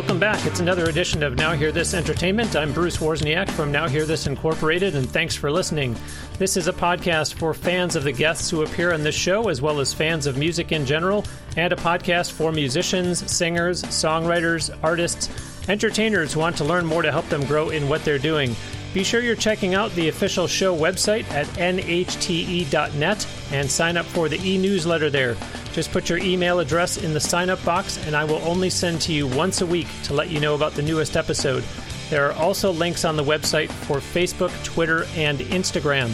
Welcome back. It's another edition of Now Hear This Entertainment. I'm Bruce Wozniak from Now Hear This Incorporated, and thanks for listening. This is a podcast for fans of the guests who appear on this show, as well as fans of music in general, and a podcast for musicians, singers, songwriters, artists, entertainers who want to learn more to help them grow in what they're doing. Be sure you're checking out the official show website at nhte.net and sign up for the e newsletter there. Just put your email address in the sign up box, and I will only send to you once a week to let you know about the newest episode. There are also links on the website for Facebook, Twitter, and Instagram.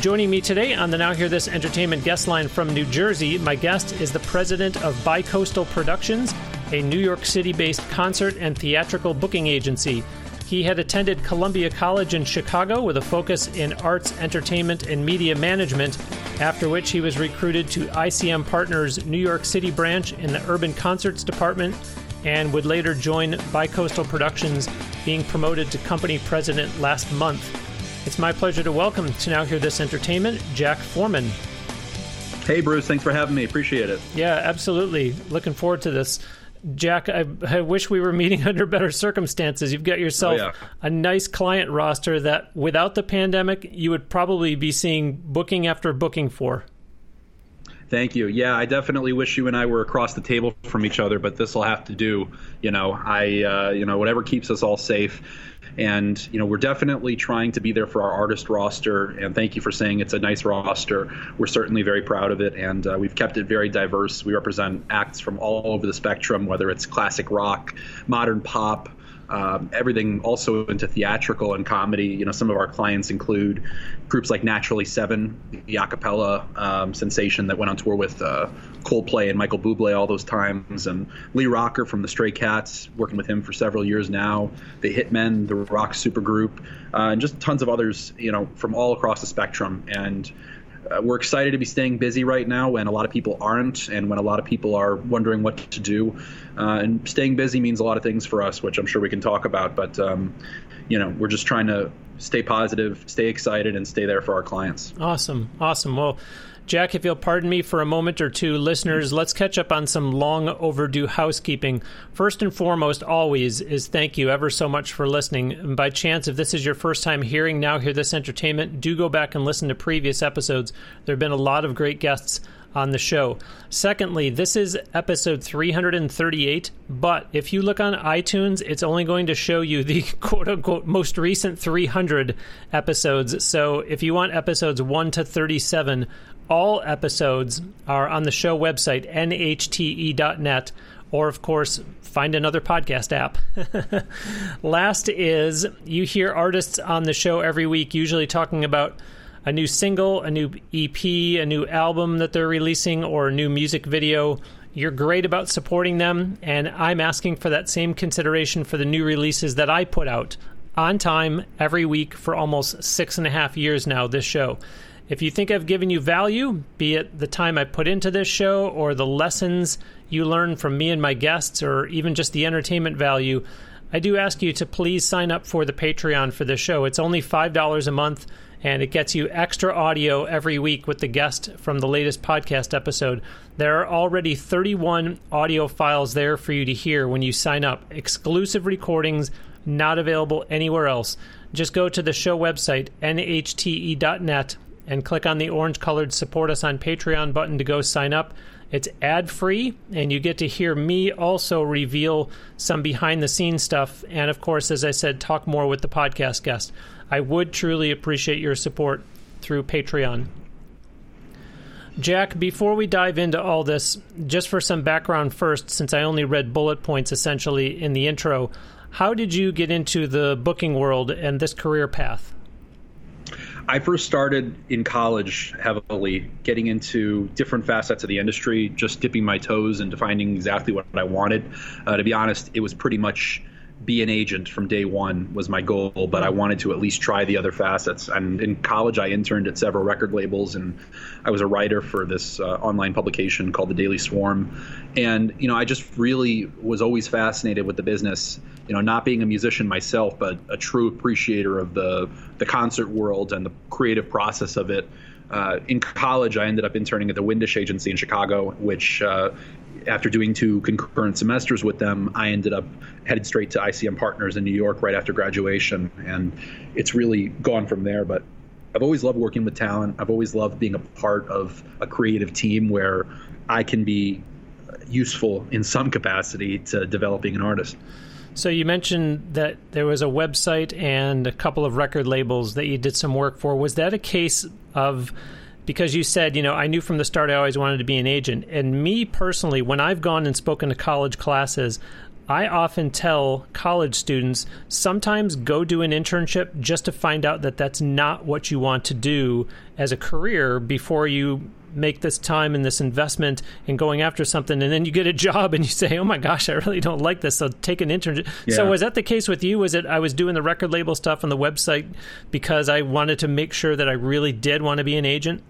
Joining me today on the Now Hear This Entertainment guest line from New Jersey, my guest is the president of Bicoastal Productions, a New York City based concert and theatrical booking agency. He had attended Columbia College in Chicago with a focus in arts, entertainment, and media management, after which he was recruited to ICM Partners' New York City branch in the Urban Concerts Department and would later join Bicoastal Productions, being promoted to company president last month. It's my pleasure to welcome to Now Hear This Entertainment, Jack Forman. Hey, Bruce. Thanks for having me. Appreciate it. Yeah, absolutely. Looking forward to this. Jack, I, I, wish we were meeting under better circumstances. You've got yourself oh, yeah. a nice client roster that without the pandemic, you would probably be seeing booking after booking for. Thank you. Yeah, I definitely wish you and I were across the table from each other, but this will have to do. You know, I, uh, you know, whatever keeps us all safe. And you know, we're definitely trying to be there for our artist roster. And thank you for saying it's a nice roster. We're certainly very proud of it, and uh, we've kept it very diverse. We represent acts from all over the spectrum, whether it's classic rock, modern pop, um, everything also into theatrical and comedy. You know, some of our clients include groups like Naturally Seven, the a cappella um, sensation that went on tour with uh, Coldplay and Michael Bublé all those times, and Lee Rocker from the Stray Cats, working with him for several years now. The Hitmen, the rock supergroup, uh, and just tons of others. You know, from all across the spectrum and uh, we're excited to be staying busy right now when a lot of people aren't, and when a lot of people are wondering what to do. Uh, and staying busy means a lot of things for us, which I'm sure we can talk about. But um, you know, we're just trying to stay positive, stay excited, and stay there for our clients. Awesome, awesome. Well. Jack, if you'll pardon me for a moment or two, listeners, let's catch up on some long overdue housekeeping. First and foremost, always, is thank you ever so much for listening. And by chance, if this is your first time hearing Now Hear This Entertainment, do go back and listen to previous episodes. There have been a lot of great guests on the show. Secondly, this is episode 338, but if you look on iTunes, it's only going to show you the quote unquote most recent 300 episodes. So if you want episodes 1 to 37, all episodes are on the show website, nhte.net, or, of course, find another podcast app. Last is you hear artists on the show every week, usually talking about a new single, a new EP, a new album that they're releasing, or a new music video. You're great about supporting them, and I'm asking for that same consideration for the new releases that I put out on time every week for almost six and a half years now, this show. If you think I've given you value, be it the time I put into this show or the lessons you learn from me and my guests, or even just the entertainment value, I do ask you to please sign up for the Patreon for this show. It's only $5 a month, and it gets you extra audio every week with the guest from the latest podcast episode. There are already 31 audio files there for you to hear when you sign up, exclusive recordings not available anywhere else. Just go to the show website, nhte.net and click on the orange colored support us on Patreon button to go sign up. It's ad free, and you get to hear me also reveal some behind the scenes stuff. And of course, as I said, talk more with the podcast guest. I would truly appreciate your support through Patreon. Jack, before we dive into all this, just for some background first, since I only read bullet points essentially in the intro, how did you get into the booking world and this career path? I first started in college heavily, getting into different facets of the industry, just dipping my toes into finding exactly what I wanted. Uh, to be honest, it was pretty much be an agent from day one was my goal, but I wanted to at least try the other facets. And in college, I interned at several record labels, and I was a writer for this uh, online publication called the Daily Swarm. And you know, I just really was always fascinated with the business. You know, not being a musician myself, but a true appreciator of the the concert world and the creative process of it. Uh, in college, I ended up interning at the Windish Agency in Chicago, which uh, after doing two concurrent semesters with them, I ended up headed straight to ICM Partners in New York right after graduation, and it's really gone from there. But I've always loved working with talent. I've always loved being a part of a creative team where I can be useful in some capacity to developing an artist. So you mentioned that there was a website and a couple of record labels that you did some work for. Was that a case of because you said, you know, I knew from the start I always wanted to be an agent. And me personally, when I've gone and spoken to college classes, I often tell college students sometimes go do an internship just to find out that that's not what you want to do as a career before you make this time and this investment in going after something and then you get a job and you say oh my gosh i really don't like this so take an internship yeah. so was that the case with you was it i was doing the record label stuff on the website because i wanted to make sure that i really did want to be an agent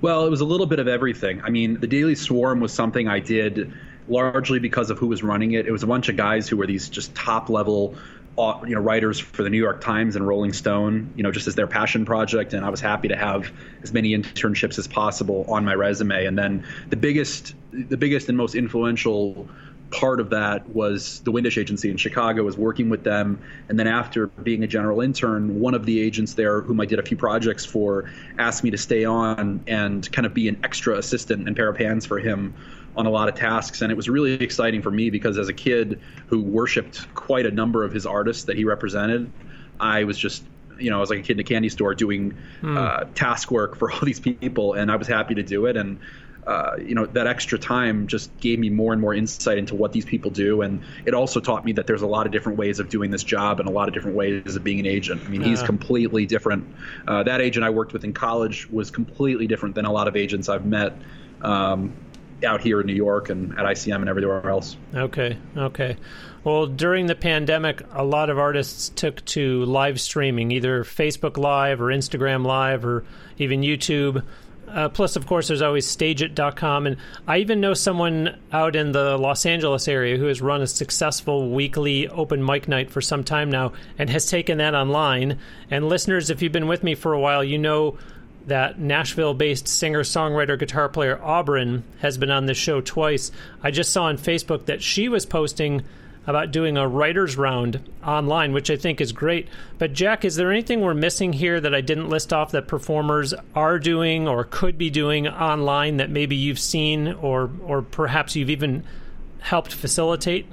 well it was a little bit of everything i mean the daily swarm was something i did largely because of who was running it it was a bunch of guys who were these just top level uh, you know writers for the New York Times and Rolling Stone, you know, just as their passion project. And I was happy to have as many internships as possible on my resume. And then the biggest, the biggest and most influential part of that was the Windish agency in Chicago was working with them. And then after being a general intern, one of the agents there, whom I did a few projects for, asked me to stay on and kind of be an extra assistant and pair of hands for him on a lot of tasks. And it was really exciting for me because as a kid who worshipped quite a number of his artists that he represented, I was just you know, I was like a kid in a candy store doing mm. uh, task work for all these people, and I was happy to do it. And uh, you know, that extra time just gave me more and more insight into what these people do, and it also taught me that there's a lot of different ways of doing this job and a lot of different ways of being an agent. I mean, he's completely different. Uh, that agent I worked with in college was completely different than a lot of agents I've met. Um, out here in New York and at ICM and everywhere else. Okay, okay. Well, during the pandemic, a lot of artists took to live streaming, either Facebook Live or Instagram Live or even YouTube. Uh, plus, of course, there's always stageit.com. And I even know someone out in the Los Angeles area who has run a successful weekly open mic night for some time now and has taken that online. And listeners, if you've been with me for a while, you know that Nashville based singer songwriter guitar player Aubryn has been on this show twice. I just saw on Facebook that she was posting about doing a writer's round online, which I think is great. But, Jack, is there anything we're missing here that I didn't list off that performers are doing or could be doing online that maybe you've seen or, or perhaps you've even helped facilitate?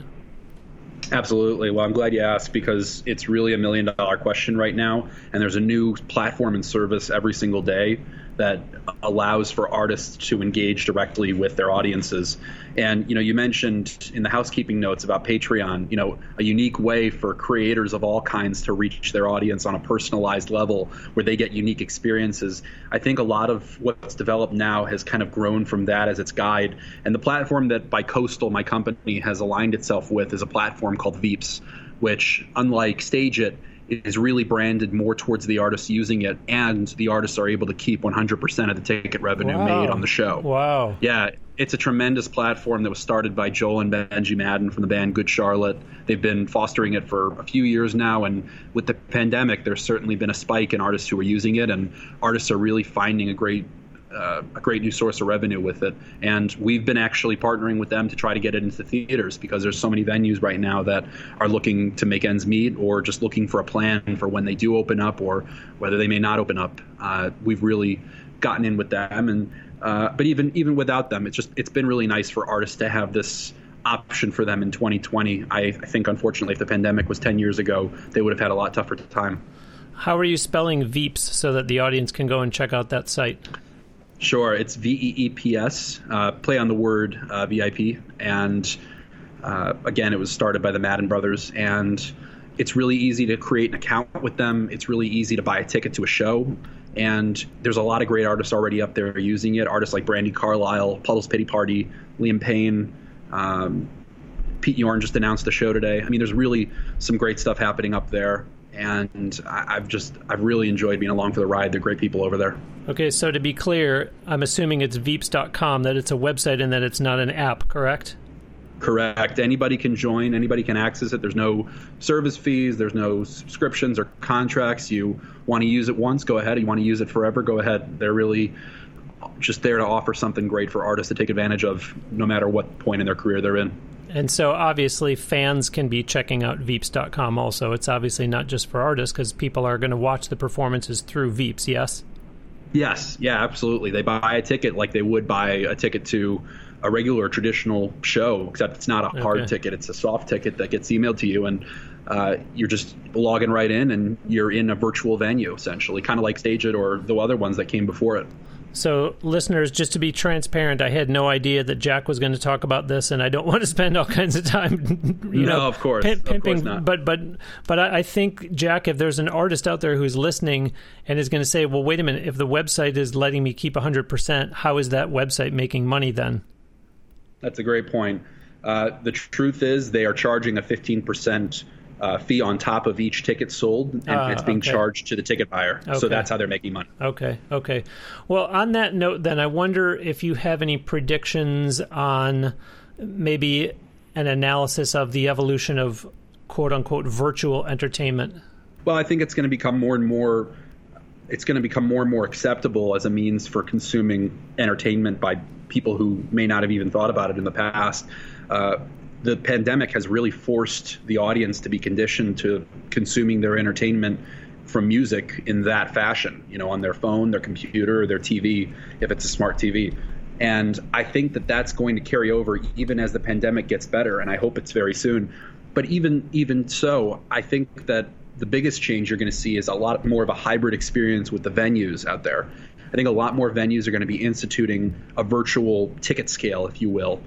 Absolutely. Well, I'm glad you asked because it's really a million dollar question right now. And there's a new platform and service every single day that allows for artists to engage directly with their audiences. And you know, you mentioned in the housekeeping notes about Patreon, you know, a unique way for creators of all kinds to reach their audience on a personalized level where they get unique experiences. I think a lot of what's developed now has kind of grown from that as its guide. And the platform that Bicoastal, my company, has aligned itself with is a platform called Veeps, which unlike StageIt is really branded more towards the artists using it, and the artists are able to keep 100% of the ticket revenue wow. made on the show. Wow. Yeah, it's a tremendous platform that was started by Joel and Benji Madden from the band Good Charlotte. They've been fostering it for a few years now, and with the pandemic, there's certainly been a spike in artists who are using it, and artists are really finding a great uh, a great new source of revenue with it. And we've been actually partnering with them to try to get it into theaters because there's so many venues right now that are looking to make ends meet or just looking for a plan for when they do open up or whether they may not open up. Uh, we've really gotten in with them, and uh, but even even without them, it's just it's been really nice for artists to have this option for them in 2020. I, I think unfortunately, if the pandemic was 10 years ago, they would have had a lot tougher time. How are you spelling Veeps so that the audience can go and check out that site? Sure, it's V E E P S. Uh, play on the word uh, VIP, and uh, again, it was started by the Madden brothers, and it's really easy to create an account with them. It's really easy to buy a ticket to a show, and there's a lot of great artists already up there using it. Artists like Brandi Carlile, Puddles Pity Party, Liam Payne. Um, Pete Yorn just announced a show today. I mean, there's really some great stuff happening up there and I've just I've really enjoyed being along for the ride. They're great people over there. Okay, so to be clear, I'm assuming it's veeps.com that it's a website and that it's not an app, correct? Correct. Anybody can join. Anybody can access it. There's no service fees. There's no subscriptions or contracts. You want to use it once, go ahead. You want to use it forever, go ahead. They're really just there to offer something great for artists to take advantage of, no matter what point in their career they're in. And so, obviously, fans can be checking out Veeps.com also. It's obviously not just for artists because people are going to watch the performances through Veeps, yes? Yes, yeah, absolutely. They buy a ticket like they would buy a ticket to a regular traditional show, except it's not a hard okay. ticket. It's a soft ticket that gets emailed to you, and uh, you're just logging right in, and you're in a virtual venue essentially, kind of like Stage It or the other ones that came before it. So, listeners, just to be transparent, I had no idea that Jack was going to talk about this, and I don't want to spend all kinds of time, you no, know, of course, pimping. Of course not. But but but I think Jack, if there's an artist out there who's listening and is going to say, "Well, wait a minute, if the website is letting me keep 100 percent, how is that website making money then?" That's a great point. Uh, the truth is, they are charging a 15 percent uh, fee on top of each ticket sold, and uh, it's being okay. charged to the ticket buyer. Okay. So that's how they're making money. Okay, okay. Well, on that note, then I wonder if you have any predictions on maybe an analysis of the evolution of quote unquote virtual entertainment. Well, I think it's going to become more and more. It's going to become more and more acceptable as a means for consuming entertainment by people who may not have even thought about it in the past. Uh, the pandemic has really forced the audience to be conditioned to consuming their entertainment from music in that fashion, you know, on their phone, their computer, their TV, if it's a smart TV. And I think that that's going to carry over even as the pandemic gets better, and I hope it's very soon. But even even so, I think that the biggest change you're going to see is a lot more of a hybrid experience with the venues out there. I think a lot more venues are going to be instituting a virtual ticket scale, if you will,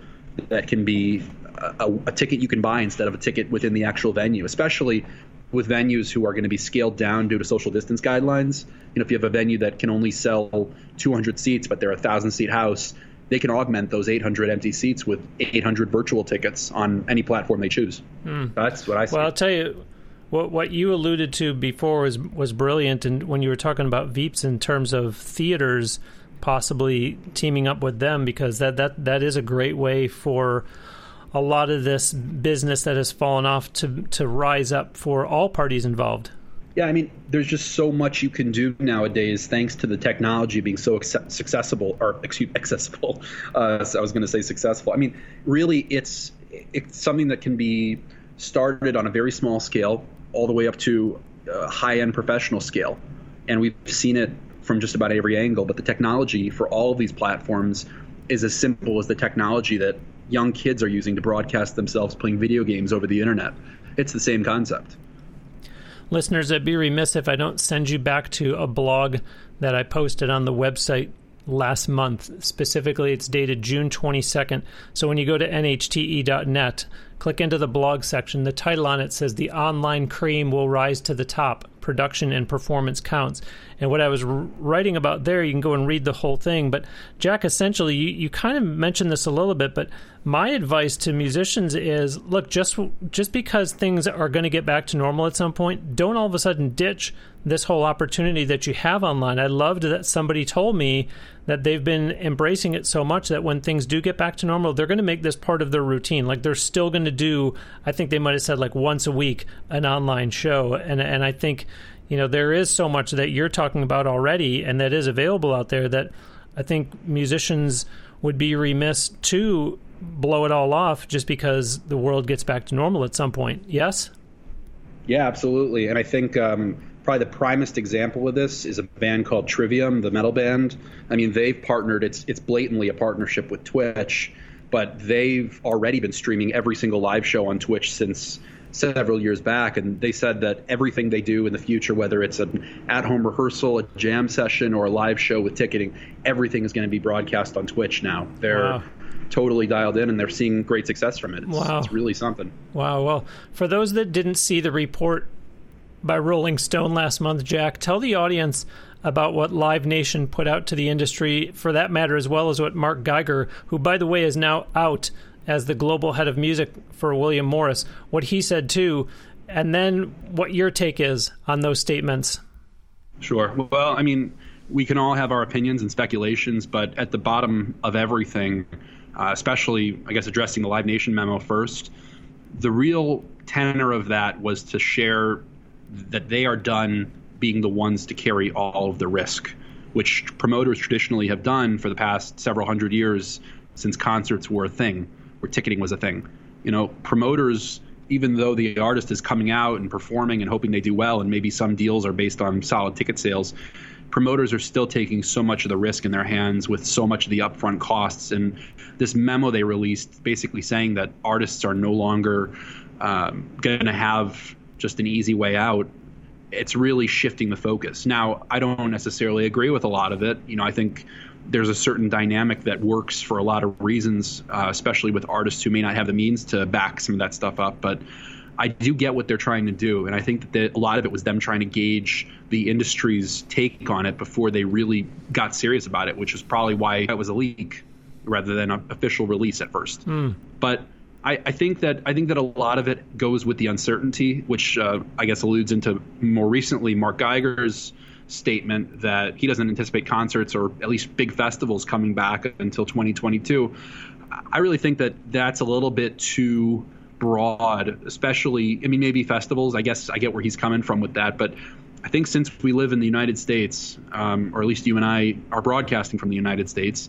that can be a, a, ticket you can buy instead of a ticket within the actual venue, especially with venues who are going to be scaled down due to social distance guidelines. You know, if you have a venue that can only sell 200 seats, but they're a thousand seat house, they can augment those 800 empty seats with 800 virtual tickets on any platform they choose. Mm. That's what I see. Well, I'll tell you. What, what you alluded to before was was brilliant, and when you were talking about Veeps in terms of theaters, possibly teaming up with them because that that that is a great way for a lot of this business that has fallen off to to rise up for all parties involved. Yeah, I mean, there's just so much you can do nowadays thanks to the technology being so accessible or excuse accessible. Uh, so I was going to say successful. I mean, really, it's it's something that can be started on a very small scale all the way up to a high-end professional scale, and we've seen it from just about every angle. But the technology for all of these platforms is as simple as the technology that young kids are using to broadcast themselves playing video games over the internet. It's the same concept. Listeners, I'd be remiss if I don't send you back to a blog that I posted on the website last month. Specifically, it's dated June 22nd. So when you go to nhte.net, click into the blog section. The title on it says The Online Cream Will Rise to the Top Production and Performance Counts. And what I was writing about there, you can go and read the whole thing. But, Jack, essentially, you, you kind of mentioned this a little bit, but my advice to musicians is look, just, just because things are going to get back to normal at some point, don't all of a sudden ditch this whole opportunity that you have online. I loved that somebody told me that they've been embracing it so much that when things do get back to normal, they're going to make this part of their routine. Like they're still going to do, I think they might have said like once a week, an online show. And, and I think, you know, there is so much that you're talking about already and that is available out there that I think musicians would be remiss to blow it all off just because the world gets back to normal at some point. Yes? Yeah, absolutely. And I think, um, probably the primest example of this is a band called Trivium, the metal band. I mean, they've partnered. It's it's blatantly a partnership with Twitch, but they've already been streaming every single live show on Twitch since several years back, and they said that everything they do in the future, whether it's an at-home rehearsal, a jam session, or a live show with ticketing, everything is going to be broadcast on Twitch now. They're wow. totally dialed in, and they're seeing great success from it. It's, wow. it's really something. Wow. Well, for those that didn't see the report by Rolling Stone last month, Jack. Tell the audience about what Live Nation put out to the industry, for that matter, as well as what Mark Geiger, who, by the way, is now out as the global head of music for William Morris, what he said too, and then what your take is on those statements. Sure. Well, I mean, we can all have our opinions and speculations, but at the bottom of everything, uh, especially, I guess, addressing the Live Nation memo first, the real tenor of that was to share that they are done being the ones to carry all of the risk. which promoters traditionally have done for the past several hundred years since concerts were a thing, where ticketing was a thing. You know, promoters, even though the artist is coming out and performing and hoping they do well, and maybe some deals are based on solid ticket sales, promoters are still taking so much of the risk in their hands with so much of the upfront costs. And this memo they released basically saying that artists are no longer um, going to have just an easy way out. It's really shifting the focus. Now, I don't necessarily agree with a lot of it. You know, I think there's a certain dynamic that works for a lot of reasons, uh, especially with artists who may not have the means to back some of that stuff up. But I do get what they're trying to do, and I think that a lot of it was them trying to gauge the industry's take on it before they really got serious about it, which is probably why it was a leak rather than an official release at first. Mm. But I, I, think that I think that a lot of it goes with the uncertainty, which uh, I guess alludes into more recently Mark Geiger's statement that he doesn't anticipate concerts or at least big festivals coming back until 2022. I really think that that's a little bit too broad, especially, I mean, maybe festivals. I guess I get where he's coming from with that. But I think since we live in the United States, um, or at least you and I are broadcasting from the United States,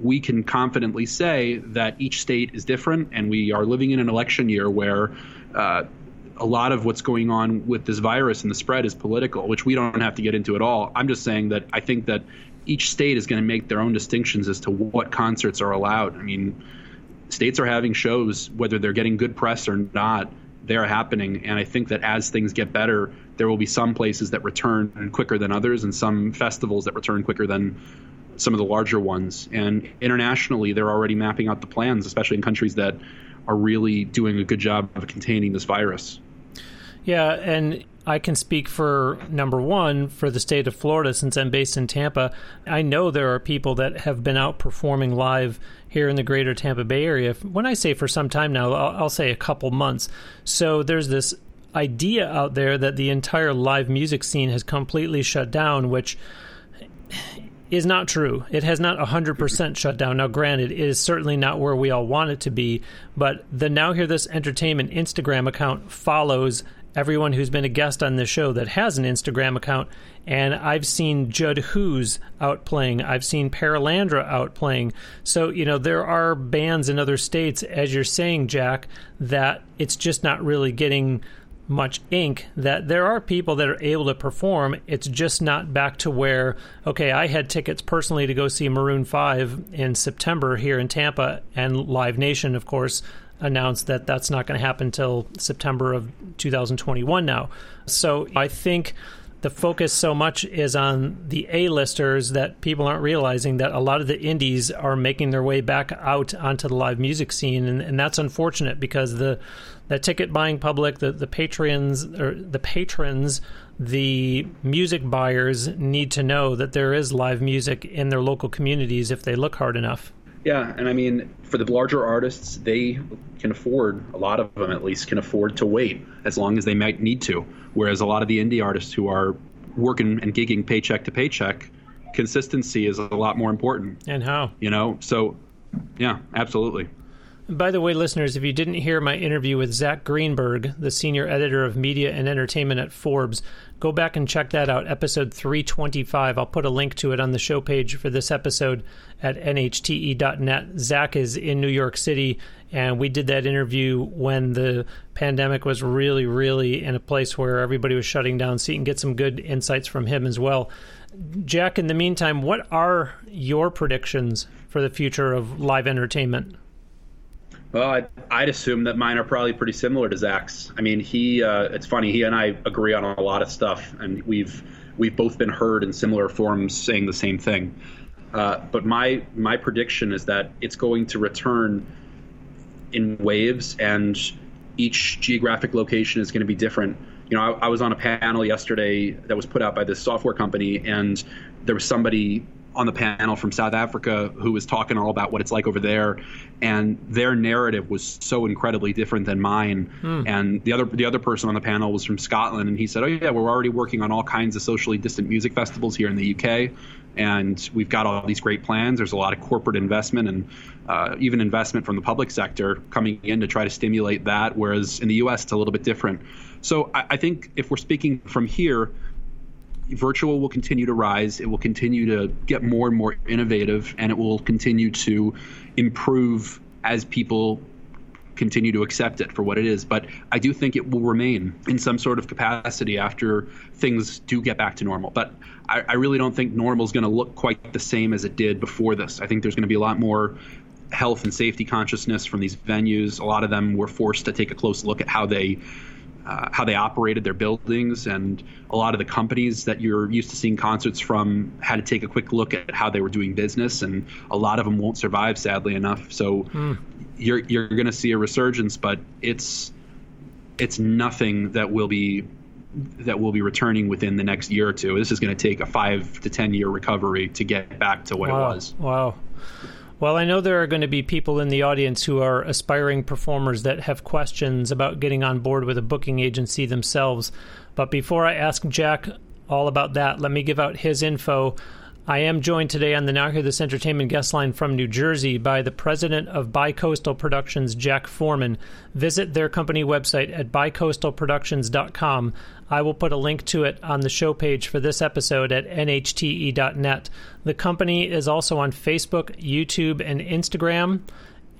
we can confidently say that each state is different, and we are living in an election year where uh, a lot of what's going on with this virus and the spread is political, which we don't have to get into at all. I'm just saying that I think that each state is going to make their own distinctions as to what concerts are allowed. I mean, states are having shows, whether they're getting good press or not, they're happening. And I think that as things get better, there will be some places that return quicker than others, and some festivals that return quicker than some of the larger ones. And internationally, they're already mapping out the plans, especially in countries that are really doing a good job of containing this virus. Yeah, and I can speak for number one for the state of Florida since I'm based in Tampa. I know there are people that have been out performing live here in the greater Tampa Bay area. When I say for some time now, I'll, I'll say a couple months. So there's this idea out there that the entire live music scene has completely shut down, which is not true. It has not 100% shut down. Now, granted, it is certainly not where we all want it to be, but the Now Hear This Entertainment Instagram account follows everyone who's been a guest on this show that has an Instagram account. And I've seen Judd Who's out playing. I've seen Paralandra out playing. So, you know, there are bands in other states, as you're saying, Jack, that it's just not really getting much ink that there are people that are able to perform. It's just not back to where, okay, I had tickets personally to go see Maroon 5 in September here in Tampa, and Live Nation, of course, announced that that's not going to happen until September of 2021 now. So I think the focus so much is on the A-listers that people aren't realizing that a lot of the indies are making their way back out onto the live music scene, and, and that's unfortunate because the the ticket buying public, the the patrons or the patrons, the music buyers need to know that there is live music in their local communities if they look hard enough. Yeah, and I mean, for the larger artists, they can afford, a lot of them at least, can afford to wait as long as they might need to. Whereas a lot of the indie artists who are working and gigging paycheck to paycheck, consistency is a lot more important. And how? You know, so yeah, absolutely. By the way, listeners, if you didn't hear my interview with Zach Greenburg, the senior editor of media and entertainment at Forbes, go back and check that out, episode 325. I'll put a link to it on the show page for this episode at nhte.net. Zach is in New York City, and we did that interview when the pandemic was really, really in a place where everybody was shutting down, so you can get some good insights from him as well. Jack, in the meantime, what are your predictions for the future of live entertainment? Well, I'd, I'd, assume that mine are probably pretty similar to Zach's. I mean, he uh, it's funny he and I agree on a lot of stuff, and we've we've both been heard in similar forums saying the same thing. Uh, but my my prediction is that it's going to return in waves, and each geographic location is going to be different. You know, I, I was on a panel yesterday that was put out by this software company, and there was somebody on the panel from South Africa who was talking all about what it's like over there, and their narrative was so incredibly different than mine. Hmm. And the other the other person on the panel was from Scotland, and he said, "Oh yeah, we're already working on all kinds of socially distant music festivals here in the UK, and we've got all these great plans. There's a lot of corporate investment and uh, even investment from the public sector coming in to try to stimulate that. Whereas in the US, it's a little bit different. So I, I think if we're speaking from here." Virtual will continue to rise. It will continue to get more and more innovative, and it will continue to improve as people continue to accept it for what it is. But I do think it will remain in some sort of capacity after things do get back to normal. But I, I really don't think normal is going to look quite the same as it did before this. I think there's going to be a lot more health and safety consciousness from these venues. A lot of them were forced to take a close look at how they uh, how they operated their buildings, and a lot of the companies that you're used to seeing concerts from had to take a quick look at how they were doing business, and a lot of them won't survive, sadly enough. So mm. you're you're going to see a resurgence, but it's it's nothing that will be that will be returning within the next year or two. This is going to take a five to ten year recovery to get back to what wow. it was. Wow. Well, I know there are going to be people in the audience who are aspiring performers that have questions about getting on board with a booking agency themselves. But before I ask Jack all about that, let me give out his info. I am joined today on the Now Hear This Entertainment guest line from New Jersey by the president of Bicoastal Productions, Jack Forman. Visit their company website at bicoastalproductions.com. I will put a link to it on the show page for this episode at nhte.net. The company is also on Facebook, YouTube, and Instagram,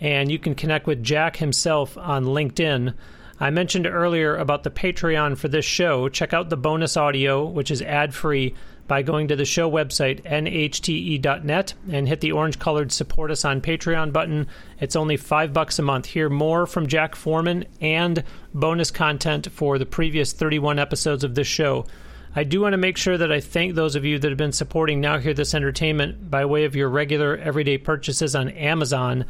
and you can connect with Jack himself on LinkedIn. I mentioned earlier about the Patreon for this show. Check out the bonus audio, which is ad free by going to the show website, nhte.net, and hit the orange colored support us on Patreon button. It's only five bucks a month. Hear more from Jack Forman and bonus content for the previous 31 episodes of this show. I do want to make sure that I thank those of you that have been supporting Now Hear This Entertainment by way of your regular everyday purchases on Amazon.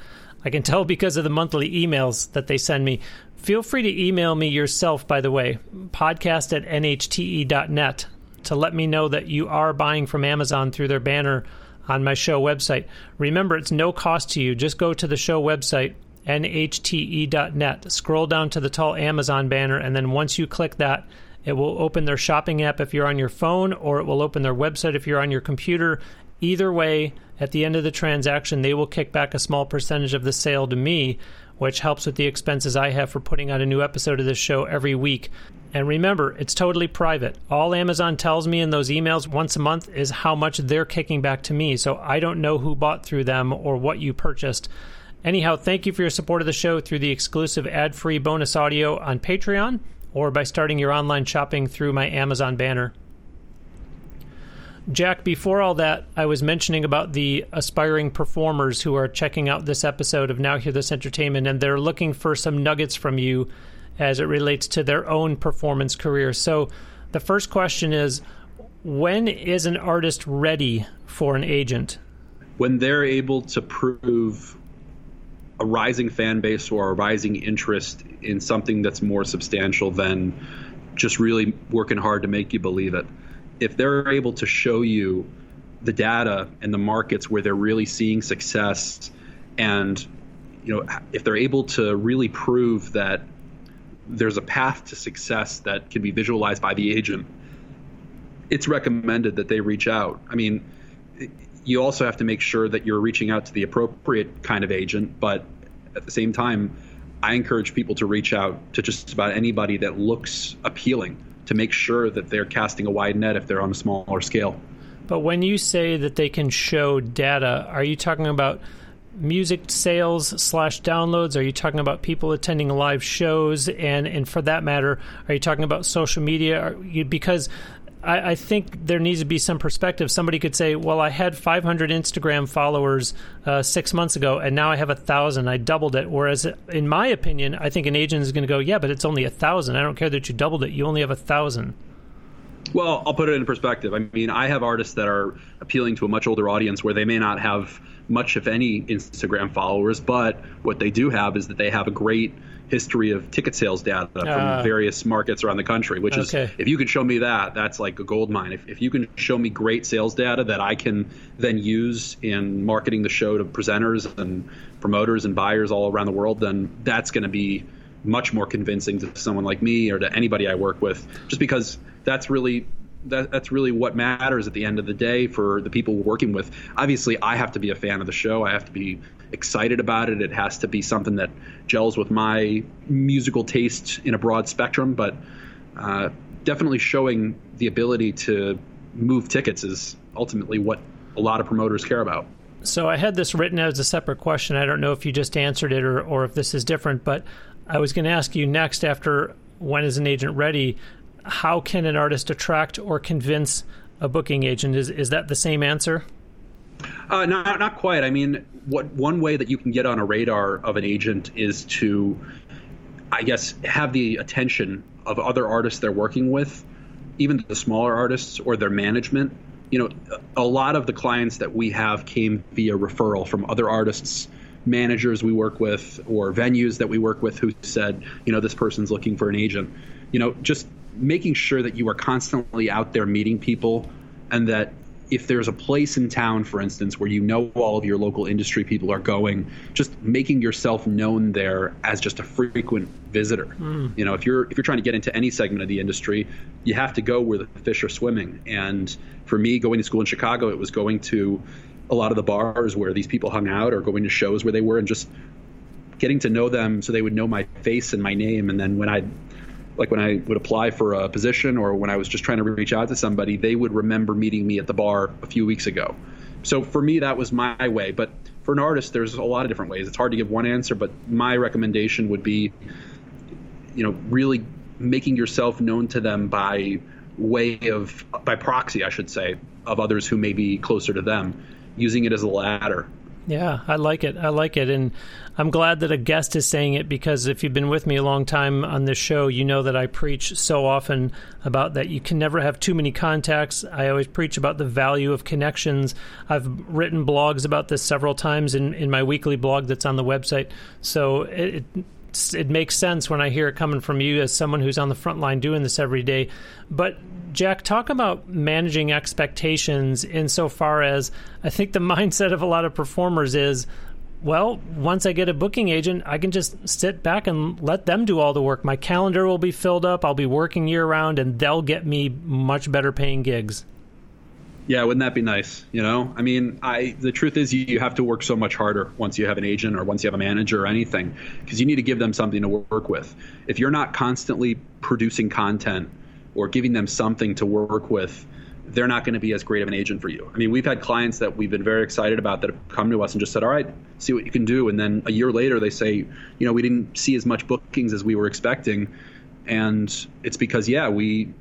I can tell because of the monthly emails that they send me. Feel free to email me yourself, by the way, podcast at nhte.net to let me know that you are buying from Amazon through their banner on my show website. Remember, it's no cost to you. Just go to the show website, nhte.net, scroll down to the tall Amazon banner, and then once you click that, it will open their shopping app if you're on your phone, or it will open their website if you're on your computer. Either way, at the end of the transaction, they will kick back a small percentage of the sale to me, which helps with the expenses I have for putting out a new episode of this show every week. And remember, it's totally private. All Amazon tells me in those emails once a month is how much they're kicking back to me. So I don't know who bought through them or what you purchased. Anyhow, thank you for your support of the show through the exclusive ad free bonus audio on Patreon or by starting your online shopping through my Amazon banner. Jack, before all that, I was mentioning about the aspiring performers who are checking out this episode of Now Hear This Entertainment and they're looking for some nuggets from you as it relates to their own performance career. So the first question is when is an artist ready for an agent? When they're able to prove a rising fan base or a rising interest in something that's more substantial than just really working hard to make you believe it. If they're able to show you the data and the markets where they're really seeing success and you know if they're able to really prove that there's a path to success that can be visualized by the agent, it's recommended that they reach out. I mean, you also have to make sure that you're reaching out to the appropriate kind of agent, but at the same time, I encourage people to reach out to just about anybody that looks appealing to make sure that they're casting a wide net if they're on a smaller scale. But when you say that they can show data, are you talking about music sales slash downloads? Are you talking about people attending live shows? And and for that matter, are you talking about social media? You, because I, I, think there needs to be some perspective. Somebody could say, "Well, I had 500 Instagram followers uh, six months ago, and now I have a thousand. I doubled it." Whereas, in my opinion, I think an agent is going to go, "Yeah, but it's only a thousand. I don't care that you doubled it. You only have a thousand. Well, I'll put it in perspective. I mean, I have artists that are appealing to a much older audience where they may not have much, if any, Instagram followers, but what they do have is that they have a great history of ticket sales data from uh, various markets around the country, which okay. is, if you can show me that, that's like a gold mine. If, if you can show me great sales data that I can then use in marketing the show to presenters and promoters and buyers all around the world, then that's going to be much more convincing to someone like me or to anybody I work with, just because that's really that, that's really what matters at the end of the day for the people working with. Obviously, I have to be a fan of the show. I have to be excited about it. It has to be something that gels with my musical taste in a broad spectrum, but uh, definitely showing the ability to move tickets is ultimately what a lot of promoters care about. So I had this written as a separate question. I don't know if you just answered it or, or if this is different, but I was going to ask you next after when is an agent ready? How can an artist attract or convince a booking agent? Is is that the same answer? Uh, not not quite. I mean, what one way that you can get on a radar of an agent is to, I guess, have the attention of other artists they're working with, even the smaller artists or their management. You know, a lot of the clients that we have came via referral from other artists managers we work with or venues that we work with who said, you know, this person's looking for an agent. You know, just making sure that you are constantly out there meeting people and that if there's a place in town, for instance, where you know all of your local industry people are going, just making yourself known there as just a frequent visitor. Mm. You know, if you're if you're trying to get into any segment of the industry, you have to go where the fish are swimming. And for me, going to school in Chicago, it was going to a lot of the bars where these people hung out or going to shows where they were and just getting to know them so they would know my face and my name. And then when I like when I would apply for a position or when I was just trying to reach out to somebody, they would remember meeting me at the bar a few weeks ago. So for me, that was my way. But for an artist, there's a lot of different ways. It's hard to give one answer, but my recommendation would be, you know, really making yourself known to them by way of, by proxy, I should say, of others who may be closer to them using it as a ladder. Yeah, I like it. I like it. And I'm glad that a guest is saying it because if you've been with me a long time on this show, you know that I preach so often about that you can never have too many contacts. I always preach about the value of connections. I've written blogs about this several times in, in my weekly blog that's on the website. So it, it it makes sense when I hear it coming from you as someone who's on the front line doing this every day. But Jack, talk about managing expectations insofar as I think the mindset of a lot of performers is, well, once I get a booking agent, I can just sit back and let them do all the work. My calendar will be filled up, I'll be working year round, and they'll get me much better paying gigs. Yeah, wouldn't that be nice? You know, I mean, I the truth is you, you have to work so much harder once you have an agent or once you have a manager or anything because you need to give them something to work with. If you're not constantly producing content or giving them something to work with, they're not going to be as great of an agent for you. I mean, we've had clients that we've been very excited about that have come to us and just said, "All right, see what you can do," and then a year later they say, "You know, we didn't see as much bookings as we were expecting," and it's because yeah, we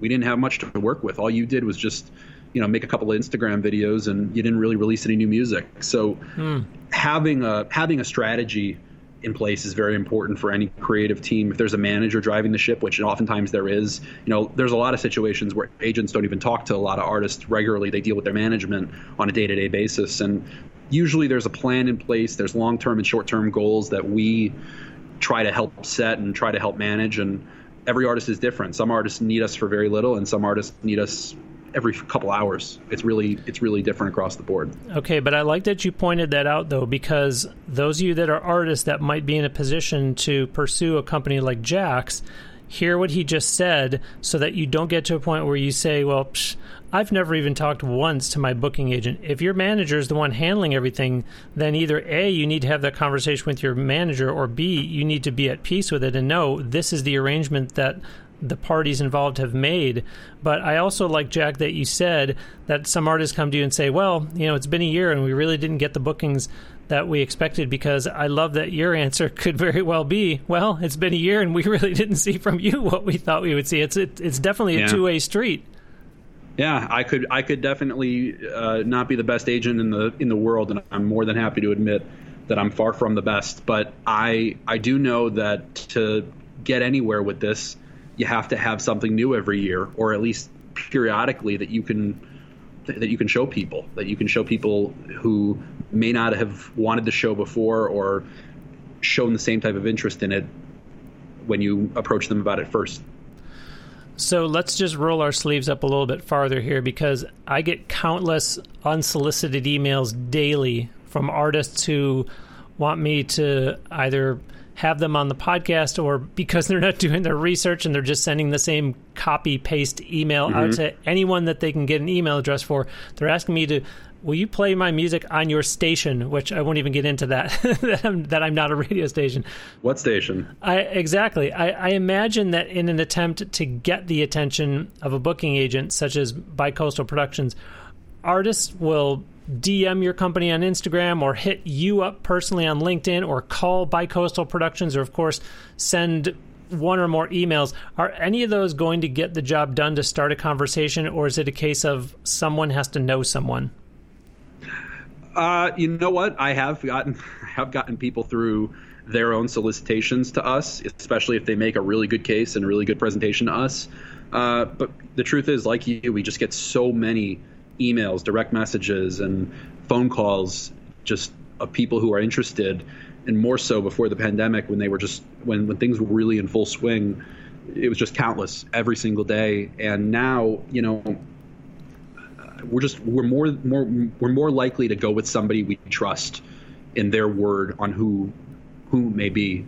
we didn't have much to work with. All you did was just you know make a couple of Instagram videos and you didn't really release any new music. So hmm. having a having a strategy in place is very important for any creative team. If there's a manager driving the ship, which oftentimes there is, you know, there's a lot of situations where agents don't even talk to a lot of artists regularly. They deal with their management on a day-to-day basis, and usually there's a plan in place. There's long-term and short-term goals that we try to help set and try to help manage. And every artist is different. Some artists need us for very little, and some artists need us every couple hours. It's really it's really different across the board. Okay, but I like that you pointed that out though because those of you that are artists that might be in a position to pursue a company like Jack's, hear what he just said so that you don't get to a point where you say, well, psh, I've never even talked once to my booking agent. If your manager is the one handling everything, then either A, you need to have that conversation with your manager, or B, you need to be at peace with it and know this is the arrangement that the parties involved have made. But I also like Jack that you said that some artists come to you and say, "Well, you know, it's been a year and we really didn't get the bookings that we expected." Because I love that your answer could very well be, "Well, it's been a year and we really didn't see from you what we thought we would see." It's it, it's definitely a yeah. two way street. Yeah, I could I could definitely uh, not be the best agent in the in the world, and I'm more than happy to admit that I'm far from the best. But I I do know that to get anywhere with this you have to have something new every year, or at least periodically that you can that you can show people that you can show people who may not have wanted the show before or shown the same type of interest in it when you approach them about it first. So let's just roll our sleeves up a little bit farther here because I get countless unsolicited emails daily from artists who want me to either have them on the podcast, or because they're not doing their research and they're just sending the same copy paste email mm-hmm. out to anyone that they can get an email address for, they're asking me to will you play my music on your station? Which I won't even get into that that, I'm, that, I'm, not a radio station. What station? I exactly. I, I, imagine that in an attempt to get the attention of a booking agent such as Bicoastal Productions, artists will DM your company on Instagram or hit you up personally on LinkedIn or call Bicoastal Productions or of course send one or more emails. Are any of those going to get the job done to start a conversation or is it a case of someone has to know someone? Uh, you know what? I have gotten have gotten people through their own solicitations to us, especially if they make a really good case and a really good presentation to us. Uh, but the truth is, like you, we just get so many emails, direct messages, and phone calls just of people who are interested, and more so before the pandemic when they were just when when things were really in full swing. It was just countless every single day, and now you know we're just we're more more we're more likely to go with somebody we trust in their word on who who may be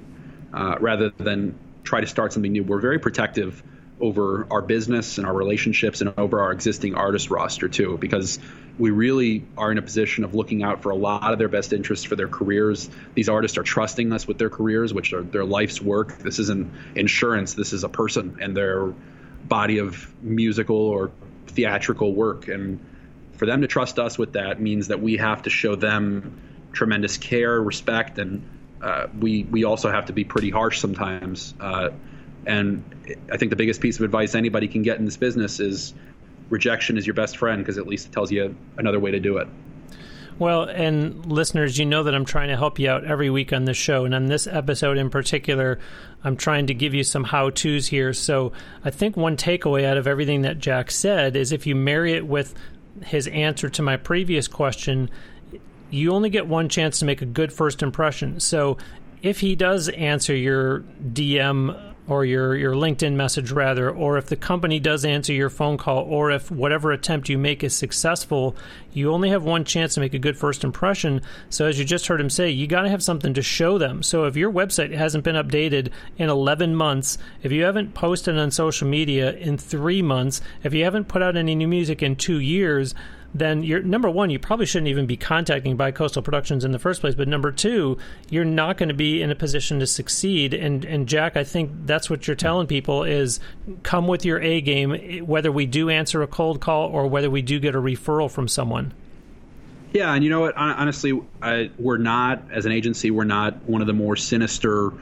uh, rather than try to start something new. We're very protective over our business and our relationships and over our existing artist roster too because we really are in a position of looking out for a lot of their best interests for their careers these artists are trusting us with their careers which are their life's work this isn't insurance this is a person and their body of musical or theatrical work. And for them to trust us with that means that we have to show them tremendous care, respect, and uh, we we also have to be pretty harsh sometimes. Uh, and I think the biggest piece of advice anybody can get in this business is rejection is your best friend because at least it tells you another way to do it. Well, and listeners, you know that I'm trying to help you out every week on this show. And on this episode in particular, I'm trying to give you some how to's here. So I think one takeaway out of everything that Jack said is if you marry it with his answer to my previous question, you only get one chance to make a good first impression. So if he does answer your DM or your, your LinkedIn message rather, or if the company does answer your phone call, or if whatever attempt you make is successful, you only have one chance to make a good first impression. So, as you just heard him say, you got to have something to show them. So, if your website hasn't been updated in 11 months, if you haven't posted on social media in three months, if you haven't put out any new music in two years, then you're number one, you probably shouldn't even be contacting Bicoastal Productions in the first place. But number two, you're not going to be in a position to succeed. And and Jack, I think that's what you're telling people is come with your A game, whether we do answer a cold call or whether we do get a referral from someone. Yeah, and you know what? Honestly, I, we're not as an agency, we're not one of the more sinister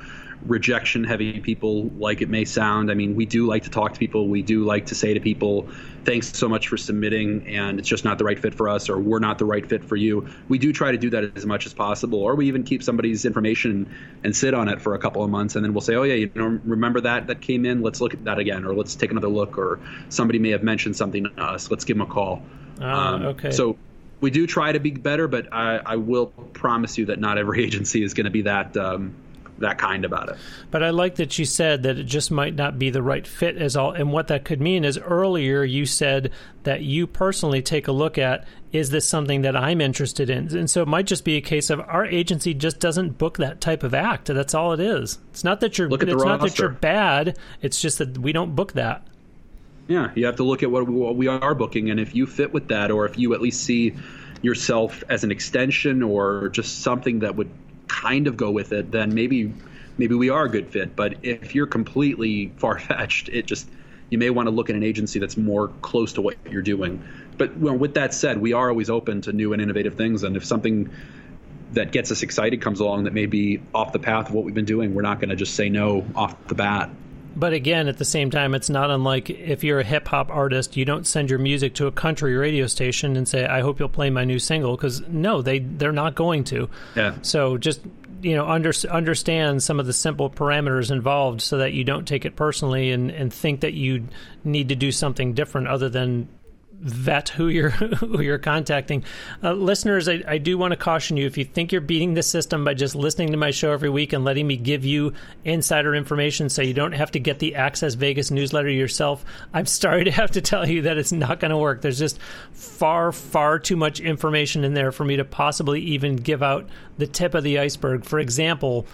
rejection heavy people like it may sound. I mean, we do like to talk to people. We do like to say to people, thanks so much for submitting, and it's just not the right fit for us, or we're not the right fit for you. We do try to do that as much as possible, or we even keep somebody's information and sit on it for a couple of months, and then we'll say, oh, yeah, you know, remember that that came in? Let's look at that again, or let's take another look, or somebody may have mentioned something to us. Let's give them a call. Ah, um, okay. So we do try to be better, but I, I will promise you that not every agency is going to be that. Um, that kind about it. But I like that you said that it just might not be the right fit as all. And what that could mean is earlier you said that you personally take a look at is this something that I'm interested in? And so it might just be a case of our agency just doesn't book that type of act. That's all it is. It's not that you're. Look at it's the not that you're bad. It's just that we don't book that. Yeah, you have to look at what what we are booking, and if you fit with that, or if you at least see yourself as an extension or just something that would kind of go with it, then maybe maybe we are a good fit. But if you're completely far fetched, it just you may want to look at an agency that's more close to what you're doing. But well, with that said, we are always open to new and innovative things, and if something that gets us excited comes along that may be off the path of what we've been doing, we're not going to just say no off the bat. But again, at the same time, it's not unlike if you're a hip hop artist, you don't send your music to a country radio station and say, "I hope you'll play my new single," because no, they they're not going to. Yeah. So just you know under, understand some of the simple parameters involved so that you don't take it personally and, and think that you need to do something different other than vet who you're who you're contacting. Uh, listeners, I, I, do want to caution you if you think you're beating the system by just listening to my show every week and letting me give you insider information so you don't have to get the Access Vegas newsletter yourself. I'm sorry to have to tell you that it's not going to work. There's just far far too much information in there for me to possibly even give out the tip of the iceberg. For example,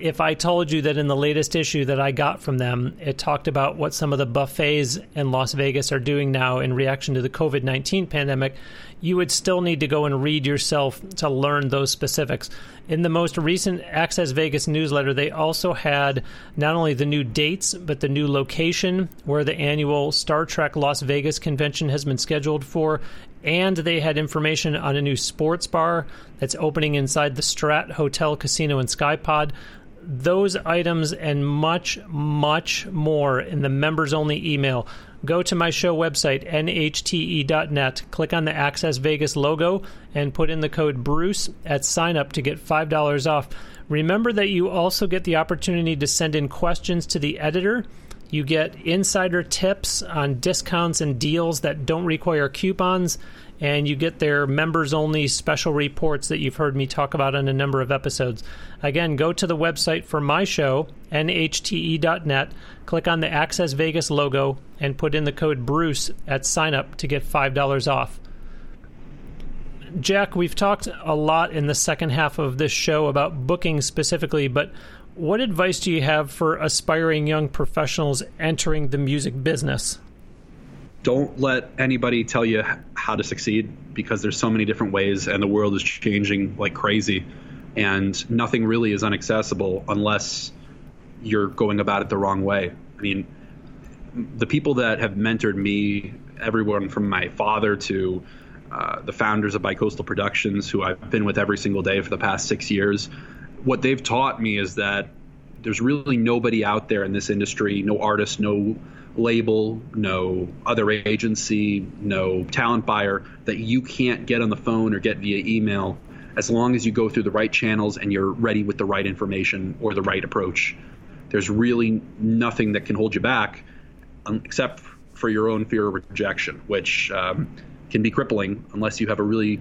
if I told you that in the latest issue that I got from them, it talked about what some of the buffets in Las Vegas are doing now in reaction to the COVID 19 pandemic, you would still need to go and read yourself to learn those specifics. In the most recent Access Vegas newsletter, they also had not only the new dates, but the new location where the annual Star Trek Las Vegas convention has been scheduled for. And they had information on a new sports bar that's opening inside the Strat Hotel, Casino, and Skypod those items and much, much more in the members only email go to my show website, nhte.net, click on the Access Vegas logo, and put in the code Bruce at sign up to get $5 off. Remember that you also get the opportunity to send in questions to the editor. You get insider tips on discounts and deals that don't require coupons and you get their members only special reports that you've heard me talk about on a number of episodes. Again, go to the website for my show, nhte.net, click on the Access Vegas logo, and put in the code Bruce at sign up to get $5 off. Jack, we've talked a lot in the second half of this show about booking specifically, but what advice do you have for aspiring young professionals entering the music business? Don't let anybody tell you how to succeed because there's so many different ways and the world is changing like crazy and nothing really is inaccessible unless you're going about it the wrong way. I mean, the people that have mentored me, everyone from my father to uh, the founders of Bicoastal Productions, who I've been with every single day for the past six years, what they've taught me is that there's really nobody out there in this industry, no artist, no label, no other agency, no talent buyer that you can't get on the phone or get via email as long as you go through the right channels and you're ready with the right information or the right approach. There's really nothing that can hold you back um, except for your own fear of rejection, which um, can be crippling unless you have a really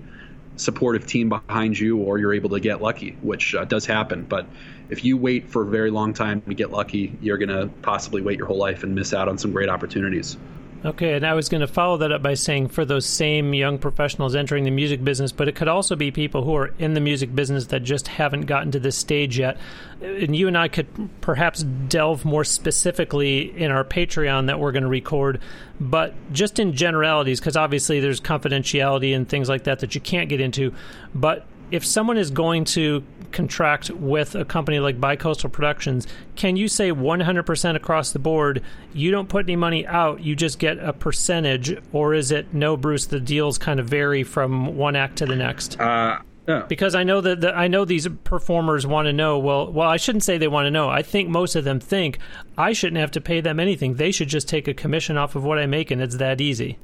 supportive team behind you or you're able to get lucky, which uh, does happen. But if you wait for a very long time to get lucky, you're going to possibly wait your whole life and miss out on some great opportunities. Okay, and I was going to follow that up by saying for those same young professionals entering the music business, but it could also be people who are in the music business that just haven't gotten to this stage yet. And you and I could perhaps delve more specifically in our Patreon that we're going to record, but just in generalities, because obviously there's confidentiality and things like that that you can't get into. But if someone is going to contract with a company like Bicoastal Productions, can you say 100% across the board, you don't put any money out, you just get a percentage, or is it no, Bruce? The deals kind of vary from one act to the next. Uh, yeah. Because I know that the, I know these performers want to know. Well, well, I shouldn't say they want to know. I think most of them think I shouldn't have to pay them anything. They should just take a commission off of what I make, and it's that easy.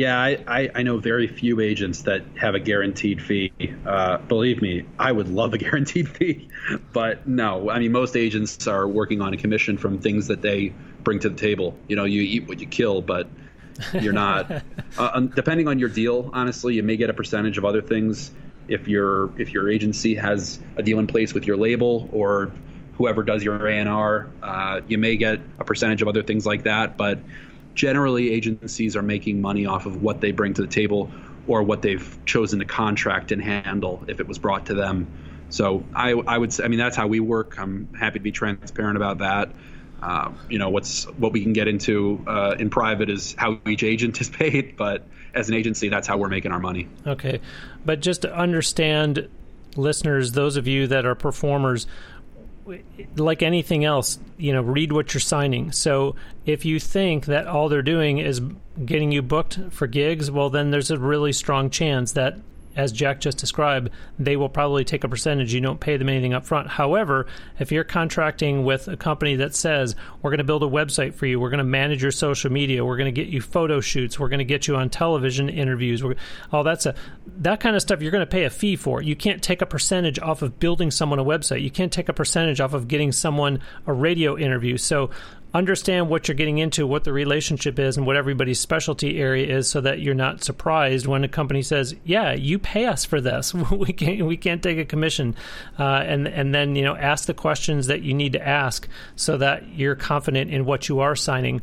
Yeah, I, I, I, know very few agents that have a guaranteed fee. Uh, believe me, I would love a guaranteed fee, but no. I mean, most agents are working on a commission from things that they bring to the table. You know, you eat what you kill, but you're not. uh, depending on your deal, honestly, you may get a percentage of other things. If your if your agency has a deal in place with your label or whoever does your A&R, uh, you may get a percentage of other things like that, but generally agencies are making money off of what they bring to the table or what they've chosen to contract and handle if it was brought to them. So I, I would say, I mean, that's how we work. I'm happy to be transparent about that. Uh, you know, what's what we can get into uh, in private is how each agent is paid, but as an agency, that's how we're making our money. Okay, but just to understand, listeners, those of you that are performers, like anything else, you know, read what you're signing. So if you think that all they're doing is getting you booked for gigs, well, then there's a really strong chance that as Jack just described, they will probably take a percentage. You don't pay them anything up front. However, if you're contracting with a company that says, we're going to build a website for you, we're going to manage your social media, we're going to get you photo shoots, we're going to get you on television interviews, all that's a, that kind of stuff you're going to pay a fee for. You can't take a percentage off of building someone a website. You can't take a percentage off of getting someone a radio interview. So understand what you're getting into, what the relationship is, and what everybody's specialty area is, so that you're not surprised when a company says, "Yeah, you pay us for this. we can't we can't take a commission," uh, and and then you know ask the questions that you need to ask so that you're confident in what you are signing.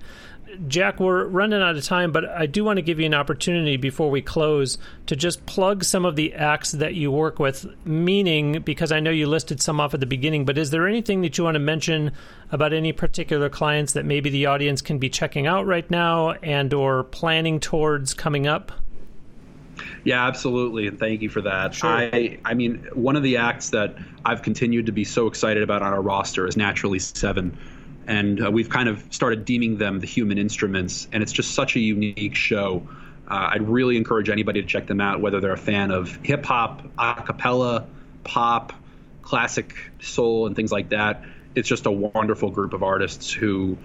Jack, we're running out of time, but I do want to give you an opportunity before we close to just plug some of the acts that you work with. Meaning, because I know you listed some off at the beginning, but is there anything that you want to mention about any particular clients that maybe the audience can be checking out right now and or planning towards coming up? Yeah, absolutely, and thank you for that. Sure. I, I mean, one of the acts that I've continued to be so excited about on our roster is Naturally Seven and uh, we've kind of started deeming them the human instruments, and it's just such a unique show. Uh, I'd really encourage anybody to check them out, whether they're a fan of hip hop, a cappella, pop, classic soul, and things like that. It's just a wonderful group of artists who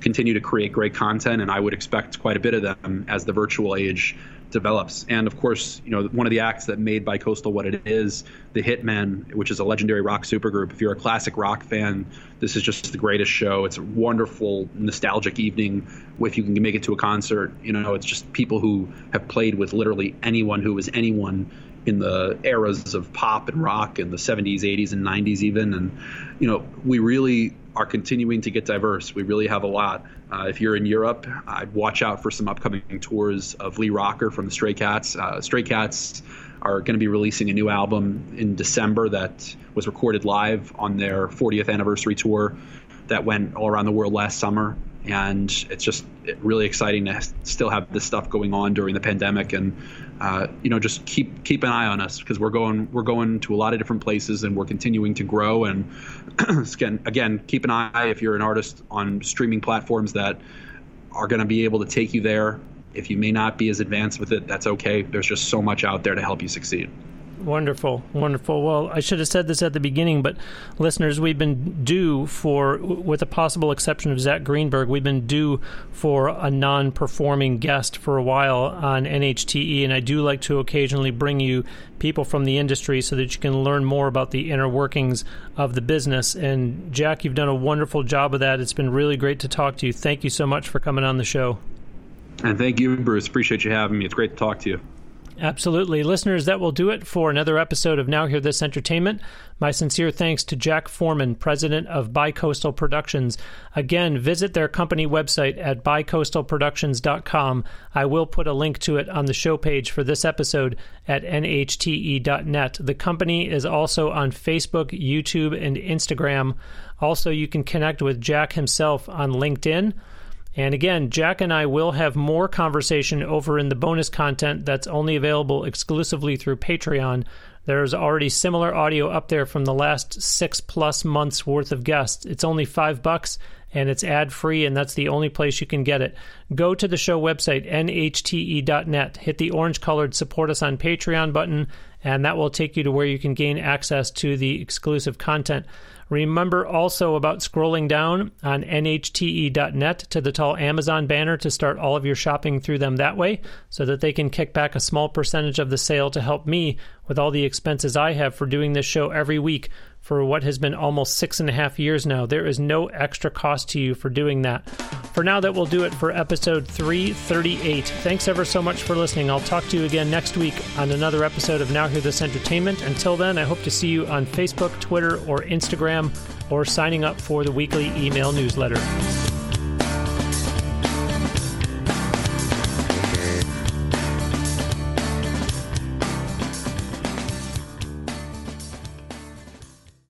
continue to create great content, and I would expect quite a bit of them as the virtual age develops. And of course, you know, one of the acts that made Bicoastal what it is, the Hit Men, which is a legendary rock supergroup. If you're a classic rock fan, this is just the greatest show. It's a wonderful, nostalgic evening. If you can make it to a concert, you know, it's just people who have played with literally anyone who was anyone in the eras of pop and rock in the 70s, 80s, and 90s, even. And, you know, we really are continuing to get diverse. We really have a lot. Uh, if you're in Europe, I'd watch out for some upcoming tours of Lee Rocker from the Stray Cats. Uh, Stray Cats are going to be releasing a new album in December that was recorded live on their 40th anniversary tour that went all around the world last summer and it's just really exciting to still have this stuff going on during the pandemic and uh, you know just keep keep an eye on us because we're going we're going to a lot of different places and we're continuing to grow. And again again keep an eye if you're an artist on streaming platforms that are going to be able to take you there. If you may not be as advanced with it that's okay. There's just so much out there to help you succeed Wonderful, wonderful. Well, I should have said this at the beginning, but listeners, we've been due for, with a possible exception of Zach Greenburg, we've been due for a non performing guest for a while on NHTE, and I do like to occasionally bring you people from the industry so that you can learn more about the inner workings of the business. And Jack, you've done a wonderful job of that. It's been really great to talk to you. Thank you so much for coming on the show. And thank you, Bruce. Appreciate you having me. It's great to talk to you. Absolutely. Listeners, that will do it for another episode of Now Hear This Entertainment. My sincere thanks to Jack Forman, president of Bicoastal Productions. Again, visit their company website at bicoastalproductions.com. I will put a link to it on the show page for this episode at nhte.net. The company is also on Facebook, YouTube, and Instagram. Also, you can connect with Jack himself on LinkedIn. And again, Jack and I will have more conversation over in the bonus content that's only available exclusively through Patreon. There's already similar audio up there from the last six plus months worth of guests. It's only five bucks and it's ad free, and that's the only place you can get it. Go to the show website, nhte.net, hit the orange colored support us on Patreon button, and that will take you to where you can gain access to the exclusive content. Remember also about scrolling down on nhte.net to the tall Amazon banner to start all of your shopping through them that way so that they can kick back a small percentage of the sale to help me with all the expenses I have for doing this show every week for what has been almost six and a half years now. There is no extra cost to you for doing that. For now, that will do it for episode 338. Thanks ever so much for listening. I'll talk to you again next week on another episode of Now Hear This Entertainment. Until then, I hope to see you on Facebook, Twitter, or Instagram, or signing up for the weekly email newsletter.